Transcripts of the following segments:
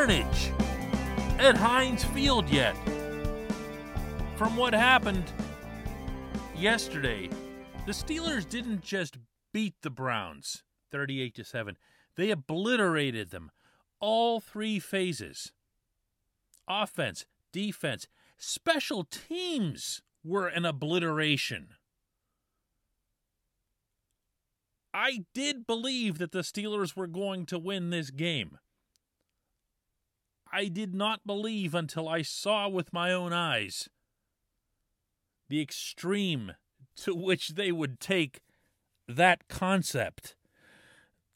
carnage at Heinz Field yet. From what happened yesterday, the Steelers didn't just beat the Browns 38 to 7. They obliterated them all three phases. Offense, defense, special teams were an obliteration. I did believe that the Steelers were going to win this game. I did not believe until I saw with my own eyes the extreme to which they would take that concept.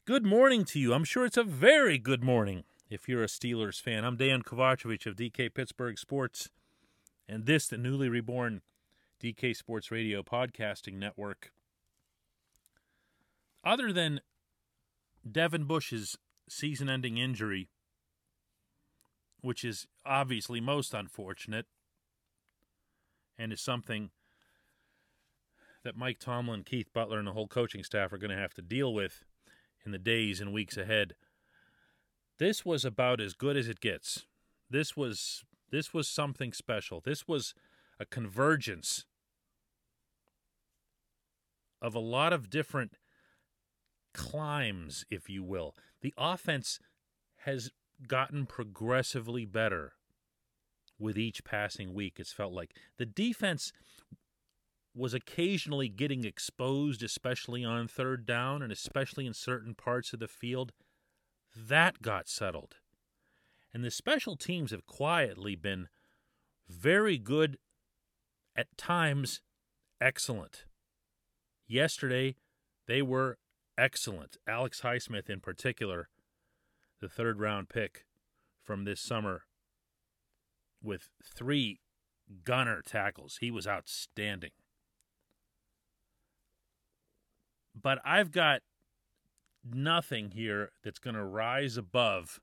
Good morning to you. I'm sure it's a very good morning if you're a Steelers fan. I'm Dan Kovacevic of DK Pittsburgh Sports, and this, the newly reborn DK Sports Radio podcasting network. Other than Devin Bush's season ending injury, which is obviously most unfortunate and is something that Mike Tomlin, Keith Butler, and the whole coaching staff are going to have to deal with in the days and weeks ahead. This was about as good as it gets. This was this was something special. This was a convergence of a lot of different climbs, if you will. The offense has gotten progressively better with each passing week, it's felt like. The defense was occasionally getting exposed, especially on third down and especially in certain parts of the field. That got settled. And the special teams have quietly been very good, at times, excellent. Yesterday, they were excellent. Alex Highsmith, in particular, the third round pick from this summer, with three gunner tackles. He was outstanding. But I've got nothing here that's going to rise above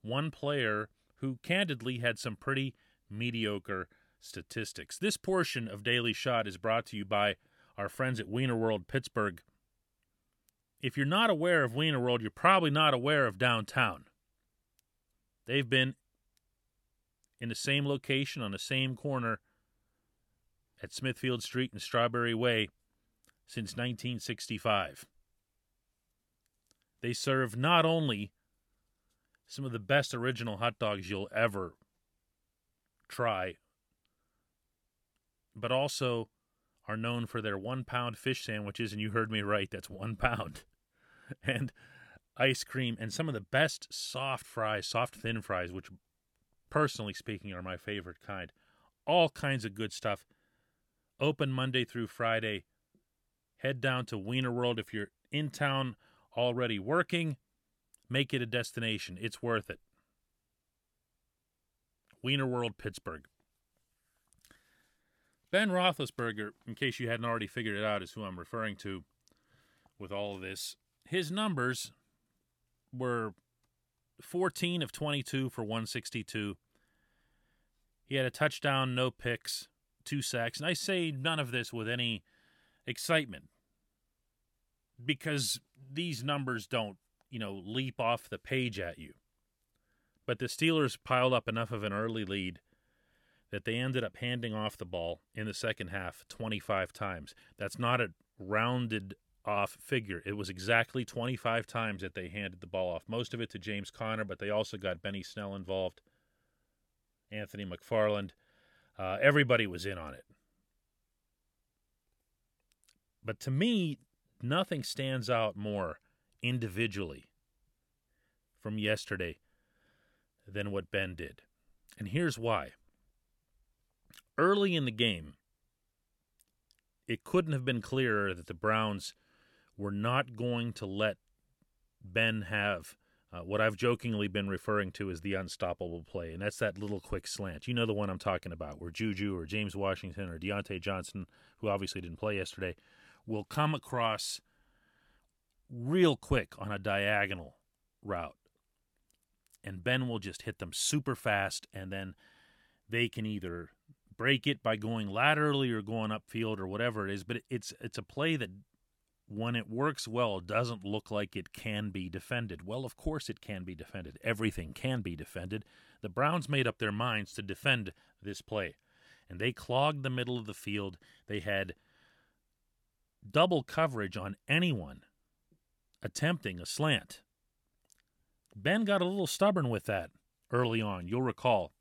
one player who candidly had some pretty mediocre statistics. This portion of Daily Shot is brought to you by our friends at Wiener World Pittsburgh. If you're not aware of Wiener World, you're probably not aware of downtown. They've been in the same location on the same corner at Smithfield Street and Strawberry Way since 1965. They serve not only some of the best original hot dogs you'll ever try, but also are known for their one pound fish sandwiches. And you heard me right, that's one pound. And ice cream and some of the best soft fries, soft thin fries, which personally speaking are my favorite kind. All kinds of good stuff. Open Monday through Friday. Head down to Wiener World if you're in town already working. Make it a destination. It's worth it. Wiener World, Pittsburgh. Ben Roethlisberger, in case you hadn't already figured it out, is who I'm referring to with all of this. His numbers were 14 of 22 for 162. He had a touchdown, no picks, two sacks. And I say none of this with any excitement because these numbers don't, you know, leap off the page at you. But the Steelers piled up enough of an early lead that they ended up handing off the ball in the second half 25 times. That's not a rounded off figure. It was exactly 25 times that they handed the ball off. Most of it to James Conner, but they also got Benny Snell involved, Anthony McFarland. Uh, everybody was in on it. But to me, nothing stands out more individually from yesterday than what Ben did. And here's why. Early in the game, it couldn't have been clearer that the Browns were not going to let Ben have uh, what I've jokingly been referring to as the unstoppable play, and that's that little quick slant. You know the one I'm talking about, where Juju or James Washington or Diontae Johnson, who obviously didn't play yesterday, will come across real quick on a diagonal route. And Ben will just hit them super fast, and then they can either break it by going laterally or going upfield or whatever it is. But it's it's a play that when it works well, doesn't look like it can be defended. Well, of course it can be defended. Everything can be defended. The Browns made up their minds to defend this play, and they clogged the middle of the field. They had double coverage on anyone attempting a slant. Ben got a little stubborn with that early on. You'll recall.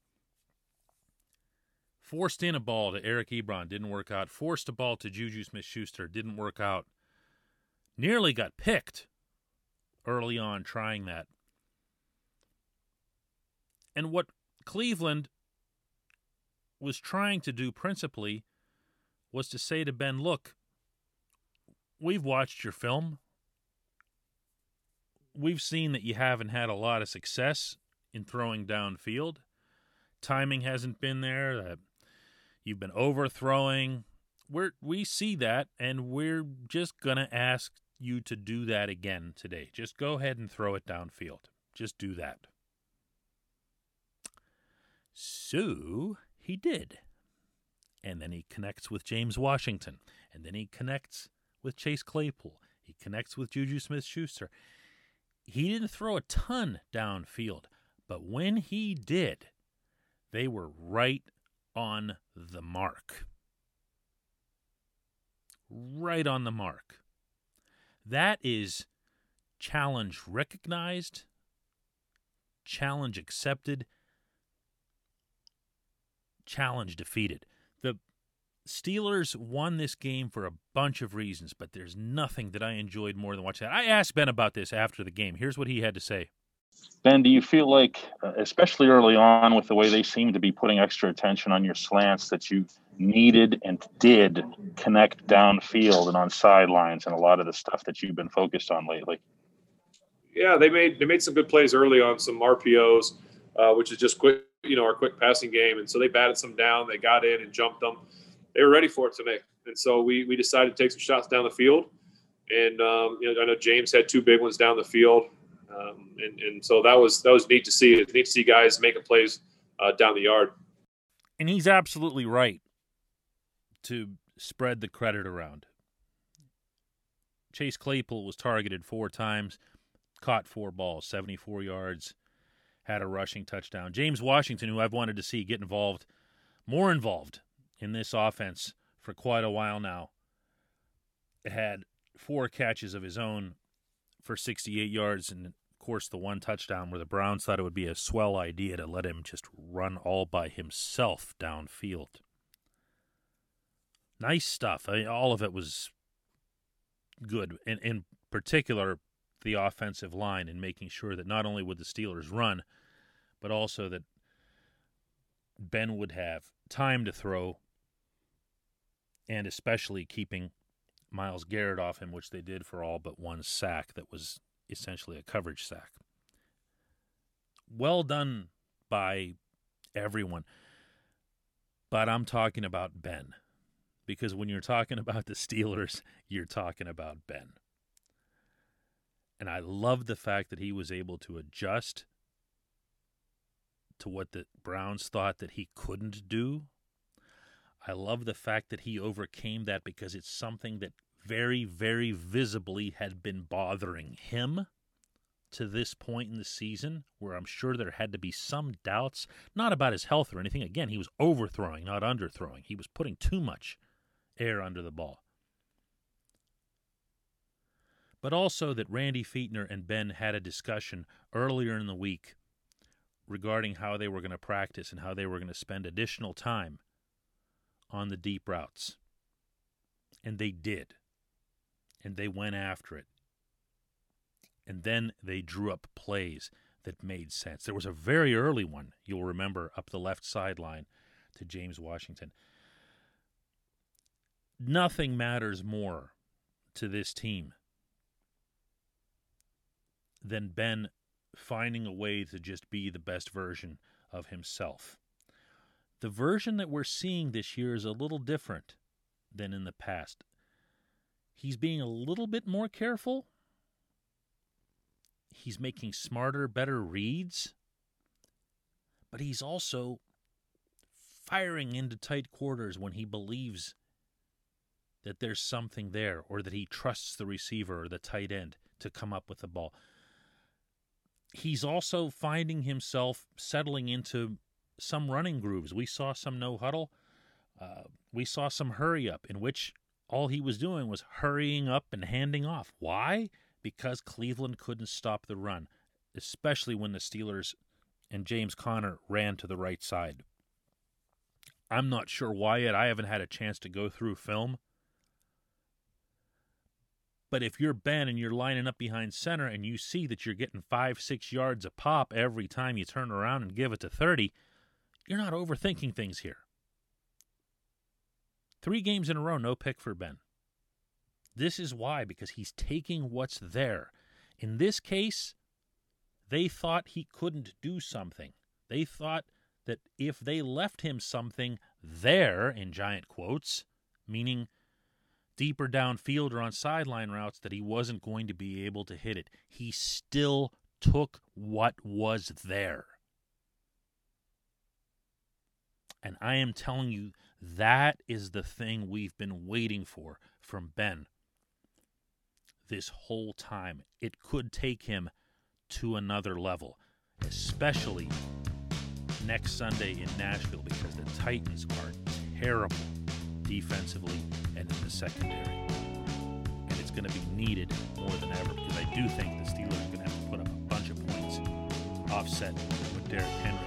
Forced in a ball to Eric Ebron, didn't work out. Forced a ball to Juju Smith Schuster, didn't work out. Nearly got picked early on trying that. And what Cleveland was trying to do principally was to say to Ben, look, we've watched your film. We've seen that you haven't had a lot of success in throwing downfield. Timing hasn't been there. You've been overthrowing. We're, we see that, and we're just going to ask you to do that again today. Just go ahead and throw it downfield. Just do that. So he did. And then he connects with James Washington. And then he connects with Chase Claypool. He connects with Juju Smith Schuster. He didn't throw a ton downfield, but when he did, they were right on the mark. Right on the mark. That is challenge recognized, challenge accepted, challenge defeated. The Steelers won this game for a bunch of reasons, but there's nothing that I enjoyed more than watching that. I asked Ben about this after the game. Here's what he had to say. Ben, do you feel like, uh, especially early on with the way they seem to be putting extra attention on your slants, that you needed and did connect downfield and on sidelines and a lot of the stuff that you've been focused on lately? Yeah, they made they made some good plays early on some RPOs, uh, which is just quick, you know, our quick passing game, and so they batted some down. They got in and jumped them. They were ready for it today, and so we we decided to take some shots down the field. And um, you know, I know James had two big ones down the field. Um, and, and so that was that was neat to see. It's neat to see guys making plays uh, down the yard. And he's absolutely right to spread the credit around. Chase Claypool was targeted four times, caught four balls, 74 yards, had a rushing touchdown. James Washington, who I've wanted to see get involved, more involved in this offense for quite a while now, had four catches of his own for 68 yards and of course the one touchdown where the Browns thought it would be a swell idea to let him just run all by himself downfield. Nice stuff. I mean, all of it was good. In, in particular, the offensive line and making sure that not only would the Steelers run, but also that Ben would have time to throw and especially keeping Myles Garrett off him, which they did for all but one sack that was essentially a coverage sack. Well done by everyone. But I'm talking about Ben. Because when you're talking about the Steelers, you're talking about Ben. And I love the fact that he was able to adjust to what the Browns thought that he couldn't do I love the fact that he overcame that because it's something that very, very visibly had been bothering him to this point in the season, where I'm sure there had to be some doubts, not about his health or anything. Again, he was overthrowing, not underthrowing. He was putting too much air under the ball. But also that Randy Fichtner and Ben had a discussion earlier in the week regarding how they were going to practice and how they were going to spend additional time on the deep routes. And they did. And they went after it. And then they drew up plays that made sense. There was a very early one, you'll remember, up the left sideline to James Washington. Nothing matters more to this team than Ben finding a way to just be the best version of himself. The version that we're seeing this year is a little different than in the past. He's being a little bit more careful. He's making smarter, better reads. But he's also firing into tight quarters when he believes that there's something there or that he trusts the receiver or the tight end to come up with the ball. He's also finding himself settling into some running grooves. We saw some no huddle. Uh, we saw some hurry up in which all he was doing was hurrying up and handing off. Why? Because Cleveland couldn't stop the run, especially when the Steelers and James Conner ran to the right side. I'm not sure why yet. I haven't had a chance to go through film. But if you're Ben and you're lining up behind center and you see that you're getting five, six yards a pop every time you turn around and give it to 30, you're not overthinking things here. Three games in a row, no pick for Ben. This is why, because he's taking what's there. In this case, they thought he couldn't do something. They thought that if they left him something there, in giant quotes, meaning deeper downfield or on sideline routes, that he wasn't going to be able to hit it. He still took what was there. And I am telling you, that is the thing we've been waiting for from Ben this whole time. It could take him to another level, especially next Sunday in Nashville because the Titans are terrible defensively and in the secondary. And it's going to be needed more than ever because I do think the Steelers are going to have to put up a bunch of points offset with Derrick Henry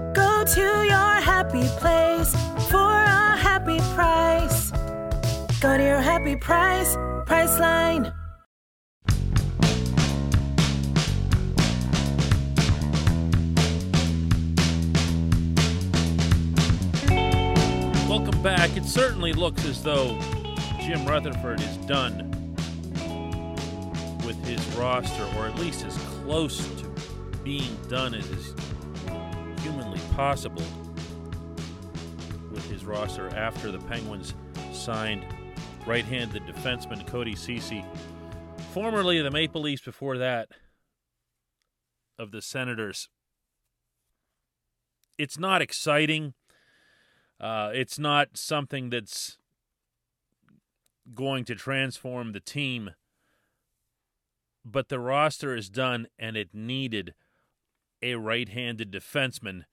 Go to your happy place for a happy price. Go to your happy price, Priceline. Welcome back. It certainly looks as though Jim Rutherford is done with his roster, or at least as close to being done as possible with his roster after the Penguins signed right handed defenseman Cody Ceci, formerly of the Maple Leafs, before that of the Senators. It's not exciting. Uh, it's not something that's going to transform the team, but the roster is done, and it needed a right handed defenseman,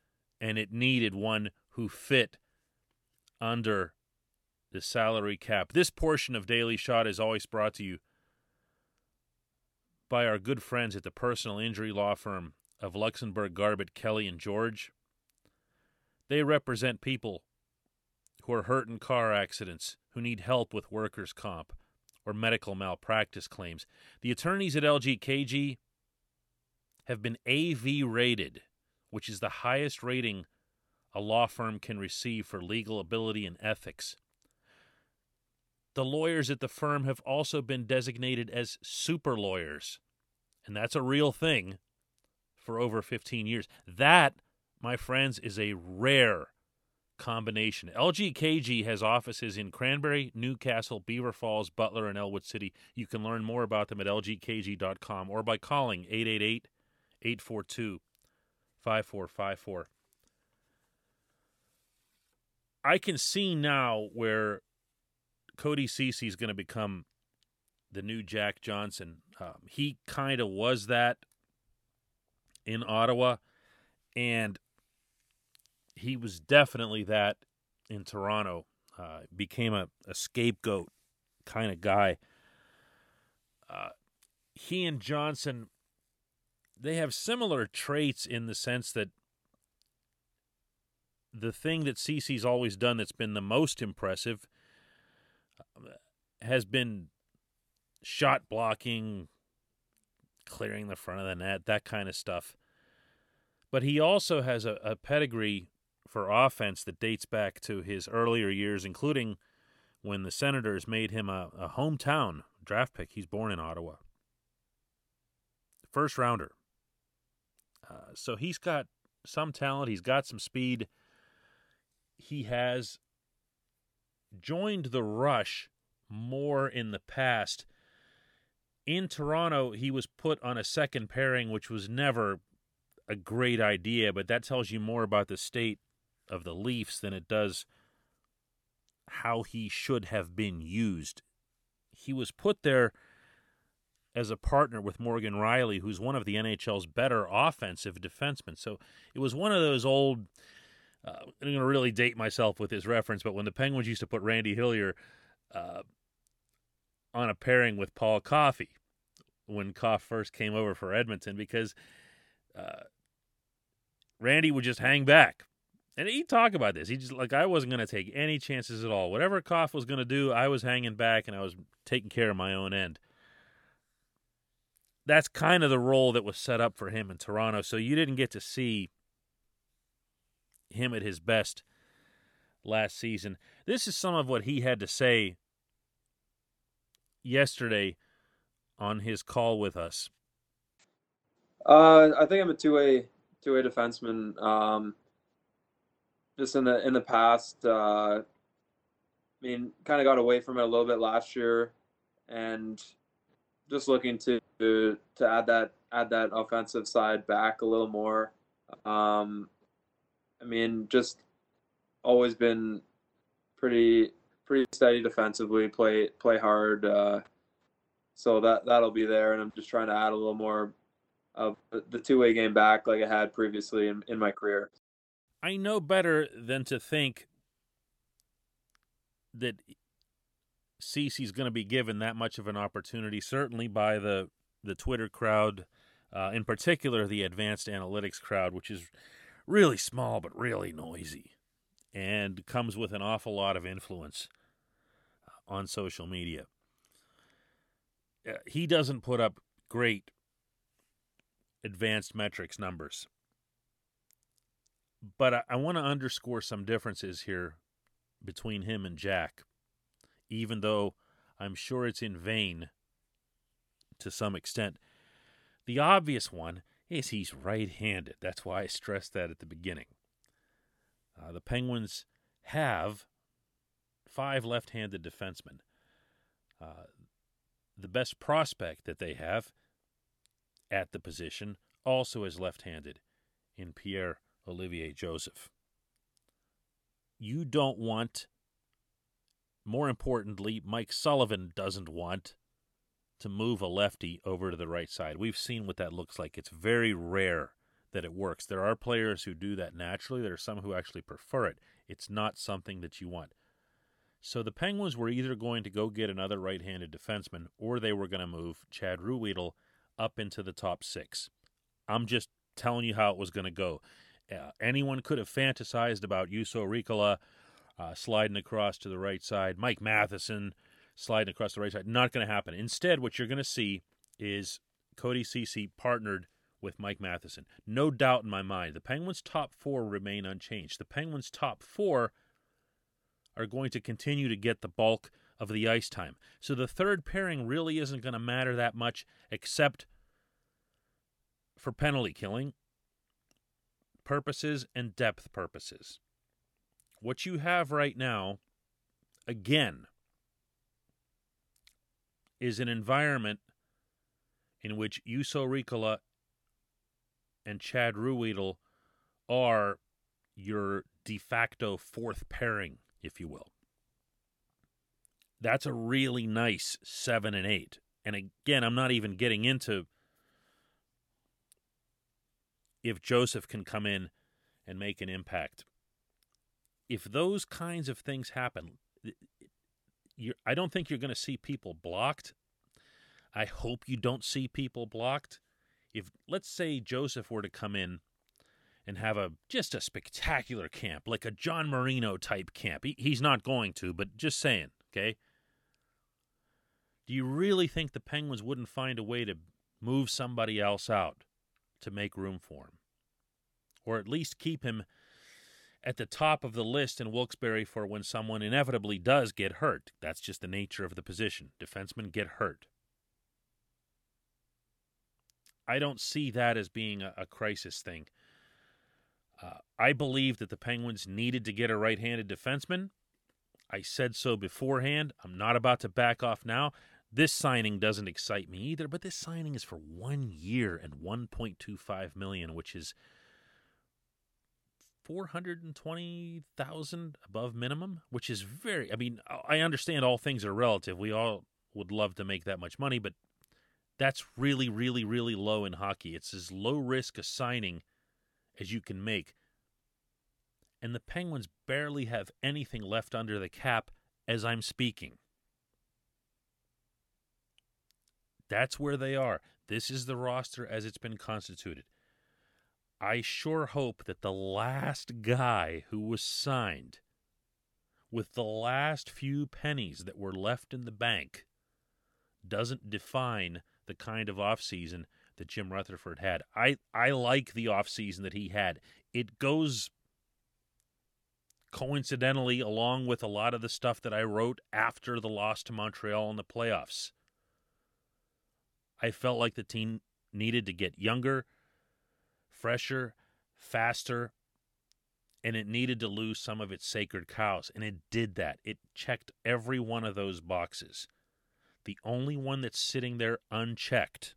and it needed one who fit under the salary cap. This portion of Daily Shot is always brought to you by our good friends at the personal injury law firm of Luxenberg, Garbett, Kelly, and George. They represent people who are hurt in car accidents, who need help with workers' comp or medical malpractice claims. The attorneys at LGKG have been AV rated, which is the highest rating a law firm can receive for legal ability and ethics. The lawyers at the firm have also been designated as super lawyers, and that's a real thing for over 15 years. That, my friends, is a rare combination. LGKG has offices in Cranberry, Newcastle, Beaver Falls, Butler, and Ellwood City. You can learn more about them at lgkg.com or by calling 888 842 5454. I can see now where Cody Ceci is going to become the new Jack Johnson. Um, he kind of was that in Ottawa, and he was definitely that in Toronto. Uh, became a, a scapegoat kind of guy. Uh, he and Johnson, they have similar traits in the sense that the thing that Ceci's always done that's been the most impressive uh, has been shot blocking, clearing the front of the net, that kind of stuff. But he also has a, a pedigree for offense that dates back to his earlier years, including when the Senators made him a, a hometown draft pick. He's born in Ottawa. First rounder. Uh, so he's got some talent, he's got some speed. He has joined the rush more in the past. In Toronto, he was put on a second pairing, which was never a great idea, but that tells you more about the state of the Leafs than it does how he should have been used. He was put there as a partner with Morgan Rielly, who's one of the NHL's better offensive defensemen. So it was one of those old. Uh, I'm going to really date myself with this reference, but when the Penguins used to put Randy Hillier uh, on a pairing with Paul Coffey when Koff first came over for Edmonton, because uh, Randy would just hang back. And he talked about this. He just like I wasn't going to take any chances at all. Whatever Koff was going to do, I was hanging back and I was taking care of my own end that's kind of the role that was set up for him in Toronto. So you didn't get to see him at his best last season. This is some of what he had to say yesterday on his call with us. Uh, I think I'm a two-way two-way defenseman. Um, just in the in the past, uh, I mean, kind of got away from it a little bit last year, and just looking to to add that add that offensive side back a little more. Um, I mean, just always been pretty pretty steady defensively. Play play hard. Uh, so that that'll be there, and I'm just trying to add a little more of the two way game back like I had previously in, in my career. I know better than to think that Ceci's going to be given that much of an opportunity, certainly by the the Twitter crowd, uh, in particular the advanced analytics crowd, which is really small but really noisy, and comes with an awful lot of influence uh, on social media. Uh, he doesn't put up great advanced metrics numbers. But I, I want to underscore some differences here between him and Jack even though I'm sure it's in vain to some extent. The obvious one is he's right handed. That's why I stressed that at the beginning. Uh, the Penguins have five left handed defensemen. Uh, the best prospect that they have at the position also is left handed in Pierre Olivier Joseph. You don't want more importantly, Mike Sullivan doesn't want to move a lefty over to the right side. We've seen what that looks like. It's very rare that it works. There are players who do that naturally, there are some who actually prefer it. It's not something that you want. So the Penguins were either going to go get another right handed defenseman or they were going to move Chad Ruhwedel up into the top six. I'm just telling you how it was going to go. Uh, anyone could have fantasized about Juuso Riikola uh, sliding across to the right side. Mike Matheson sliding across the right side. Not going to happen. Instead, what you're going to see is Cody Ceci partnered with Mike Matheson. No doubt in my mind. The Penguins' top four remain unchanged. The Penguins' top four are going to continue to get the bulk of the ice time. So the third pairing really isn't going to matter that much, except for penalty killing purposes and depth purposes. What you have right now, again, is an environment in which Juuso Riikola and Chad Ruhwedel are your de facto fourth pairing, if you will. That's a really nice seven and eight. And again, I'm not even getting into if Joseph can come in and make an impact if those kinds of things happen, I don't think you're going to see people blocked. I hope you don't see people blocked. If let's say Joseph were to come in and have a just a spectacular camp, like a John Marino type camp, he, he's not going to, but just saying, okay. Do you really think the Penguins wouldn't find a way to move somebody else out to make room for him, or at least keep him at the top of the list in Wilkes-Barre for when someone inevitably does get hurt. That's just the nature of the position. Defensemen get hurt. I don't see that as being a, a crisis thing. Uh, I believe that the Penguins needed to get a right handed defenseman. I said so beforehand. I'm not about to back off now. This signing doesn't excite me either, but this signing is for one year and 1.25 million, which is 420,000 above minimum, which is very I mean, I understand all things are relative. We all would love to make that much money, but that's really really really low in hockey. It's as low risk a signing as you can make. And the Penguins barely have anything left under the cap as I'm speaking. That's where they are. This is the roster as it's been constituted. I sure hope that the last guy who was signed with the last few pennies that were left in the bank doesn't define the kind of offseason that Jim Rutherford had. I, I like the offseason that he had. It goes coincidentally along with a lot of the stuff that I wrote after the loss to Montreal in the playoffs. I felt like the team needed to get younger, fresher, faster, and it needed to lose some of its sacred cows. And it did that. It checked every one of those boxes. The only one that's sitting there unchecked,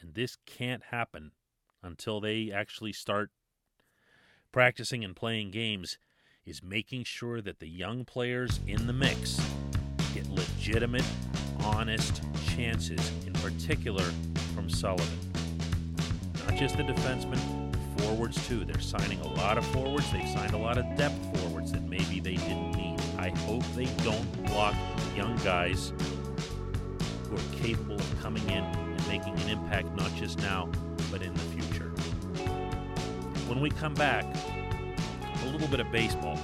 and this can't happen until they actually start practicing and playing games, is making sure that the young players in the mix get legitimate, honest chances, in particular from Sullivan. Not just the defensemen, forwards too. They're signing a lot of forwards. They've signed a lot of depth forwards that maybe they didn't need. I hope they don't block young guys who are capable of coming in and making an impact not just now, but in the future. When we come back, a little bit of baseball.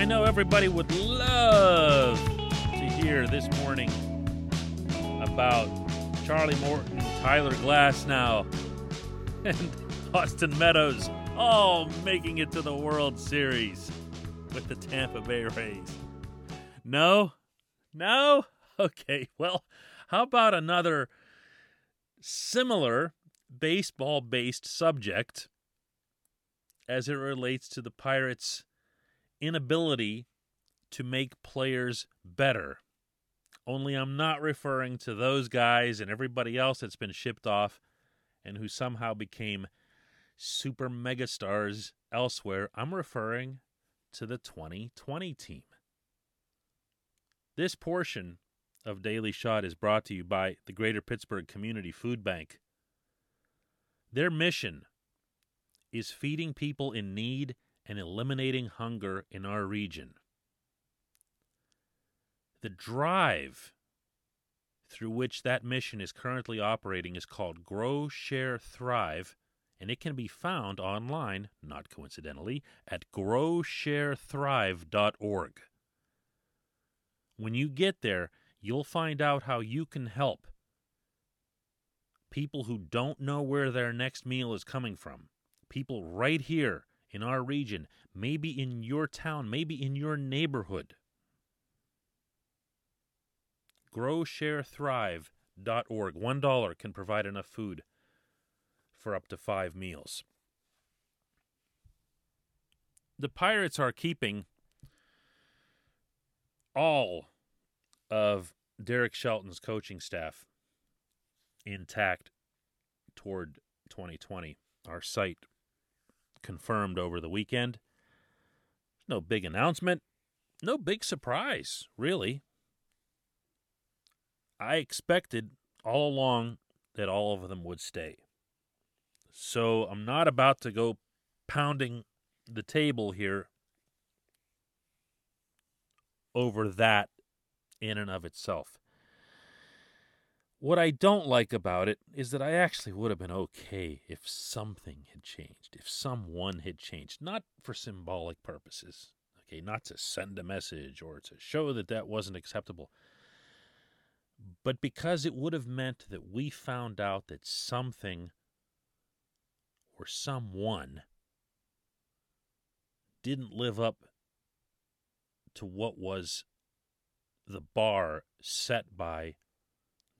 I know everybody would love to hear this morning about Charlie Morton, Tyler Glasnow, and Austin Meadows all making it to the World Series with the Tampa Bay Rays. No? No? Okay, well, how about another similar baseball based subject as it relates to the Pirates' inability to make players better? Only I'm not referring to those guys and everybody else that's been shipped off and who somehow became super megastars elsewhere. I'm referring to the 2020 team. This portion of Daily Shot is brought to you by the Greater Pittsburgh Community Food Bank. Their mission is feeding people in need and eliminating hunger in our region. The drive through which that mission is currently operating is called Grow, Share, Thrive, and it can be found online, not coincidentally, at growsharethrive.org. When you get there, you'll find out how you can help people who don't know where their next meal is coming from. People right here in our region, maybe in your town, maybe in your neighborhood. GrowShareThrive.org. One dollar can provide enough food for up to five meals. The Pirates are keeping all of Derek Shelton's coaching staff intact toward 2020. Our site confirmed over the weekend. No big announcement, no big surprise, really. I expected all along that all of them would stay. So I'm not about to go pounding the table here over that in and of itself. What I don't like about it is that I actually would have been okay if something had changed, if someone had changed, not for symbolic purposes. okay, not to send a message or to show that that wasn't acceptable, but because it would have meant that we found out that something or someone didn't live up to what was the bar set by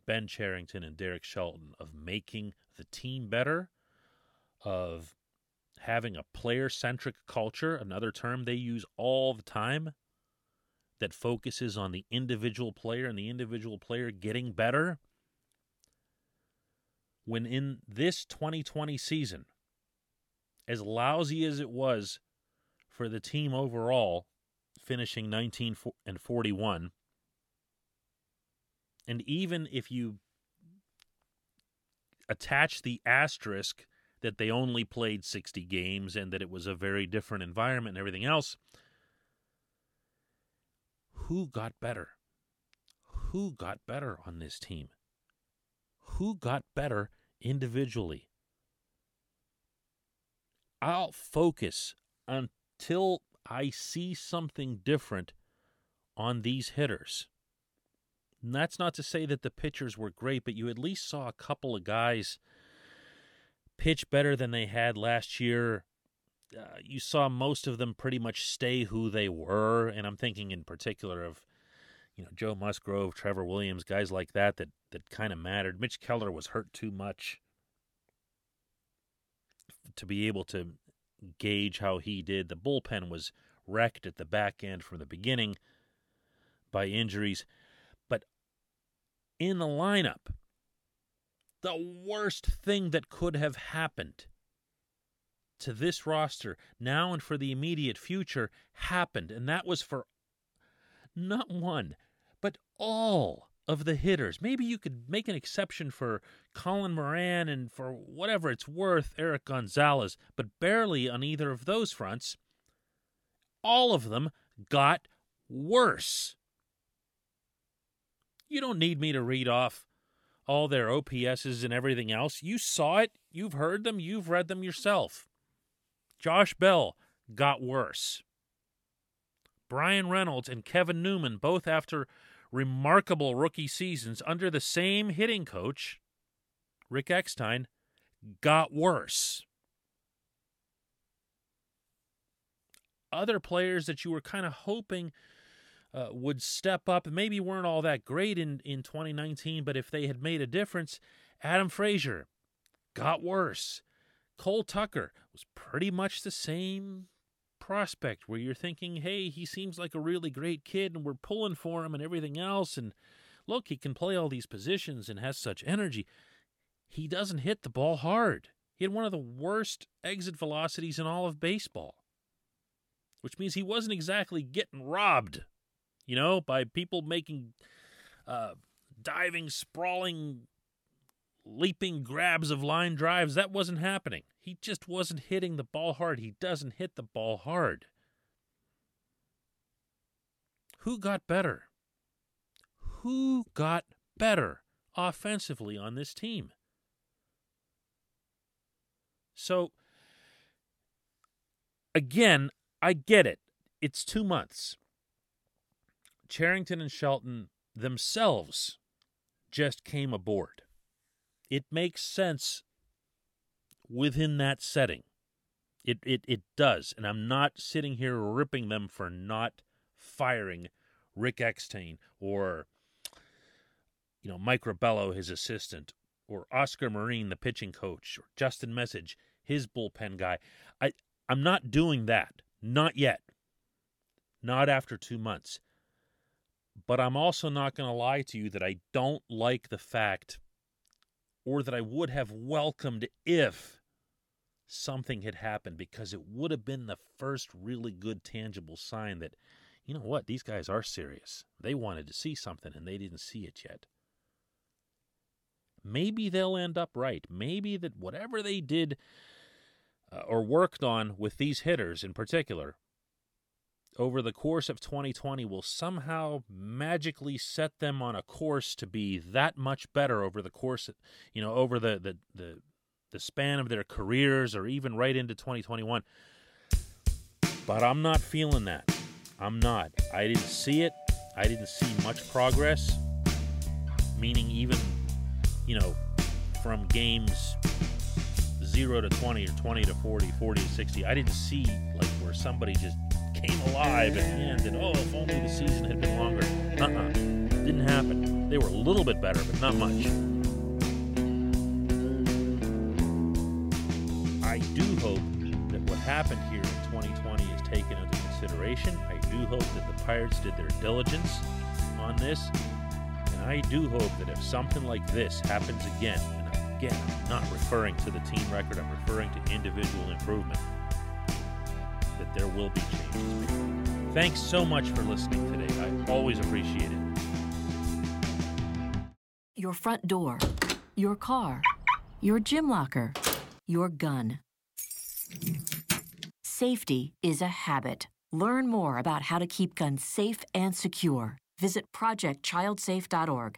Ben Cherington and Derek Shelton of making the team better, of having a player centric culture, another term they use all the time, that focuses on the individual player and the individual player getting better. When in this 2020 season, as lousy as it was for the team overall, finishing 19 and 41, and even if you attach the asterisk that they only played 60 games and that it was a very different environment and everything else, who got better? Who got better on this team? Who got better individually? I'll focus until I see something different on these hitters. And that's not to say that the pitchers were great, but you at least saw a couple of guys pitch better than they had last year. Uh, you saw most of them pretty much stay who they were, and I'm thinking in particular of you know Joe Musgrove, Trevor Williams, guys like that that that kind of mattered. Mitch Keller was hurt too much to be able to gauge how he did. The bullpen was wrecked at the back end from the beginning by injuries. In the lineup, the worst thing that could have happened to this roster now and for the immediate future happened. And that was for not one, but all of the hitters. Maybe you could make an exception for Colin Moran and for whatever it's worth, Erik Gonzalez, but barely on either of those fronts. All of them got worse. You don't need me to read off all their OPSs and everything else. You saw it, you've heard them, you've read them yourself. Josh Bell got worse. Bryan Reynolds and Kevin Newman, both after remarkable rookie seasons under the same hitting coach, Rick Eckstein, got worse. Other players that you were kind of hoping uh, would step up, maybe weren't all that great in, in 2019, but if they had made a difference, Adam Frazier got worse. Cole Tucker was pretty much the same prospect where you're thinking, hey, he seems like a really great kid and we're pulling for him and everything else. And look, he can play all these positions and has such energy. He doesn't hit the ball hard. He had one of the worst exit velocities in all of baseball, which means he wasn't exactly getting robbed, you know, by people making uh, diving, sprawling, leaping grabs of line drives. That wasn't happening. He just wasn't hitting the ball hard. He doesn't hit the ball hard. Who got better? Who got better offensively on this team? So, again, I get it. It's two months. Cherington and Shelton themselves just came aboard. It makes sense within that setting. It, it, it does. And I'm not sitting here ripping them for not firing Rick Eckstein or, you know, Mike Rabelo, his assistant, or Oscar Marin, the pitching coach, or Justin Meccage, his bullpen guy. I, I'm not doing that. Not yet. Not after two months. But I'm also not going to lie to you that I don't like the fact, or that I would have welcomed if something had happened because it would have been the first really good tangible sign that, you know what, these guys are serious. They wanted to see something and they didn't see it yet. Maybe they'll end up right. Maybe that whatever they did uh, or worked on with these hitters in particular over the course of 2020 will somehow magically set them on a course to be that much better over the course, of, you know, over the, the, the the span of their careers or even right into 2021. But I'm not feeling that. I'm not. I didn't see it. I didn't see much progress. Meaning, even, you know, from games 0 to 20 or 20 to 40, 40 to 60, I didn't see like where somebody just came alive at the end and, oh, if only the season had been longer. Uh uh Didn't happen. They were a little bit better, but not much. I do hope that what happened here in 2020 is taken into consideration. I do hope that the Pirates did their diligence on this. And I do hope that if something like this happens again, and again, I'm not referring to the team record, I'm referring to individual improvement, there will be changes. Thanks so much for listening today. I always appreciate it. Your front door, your car, your gym locker, your gun. Safety is a habit. Learn more about how to keep guns safe and secure. Visit projectchildsafe.org.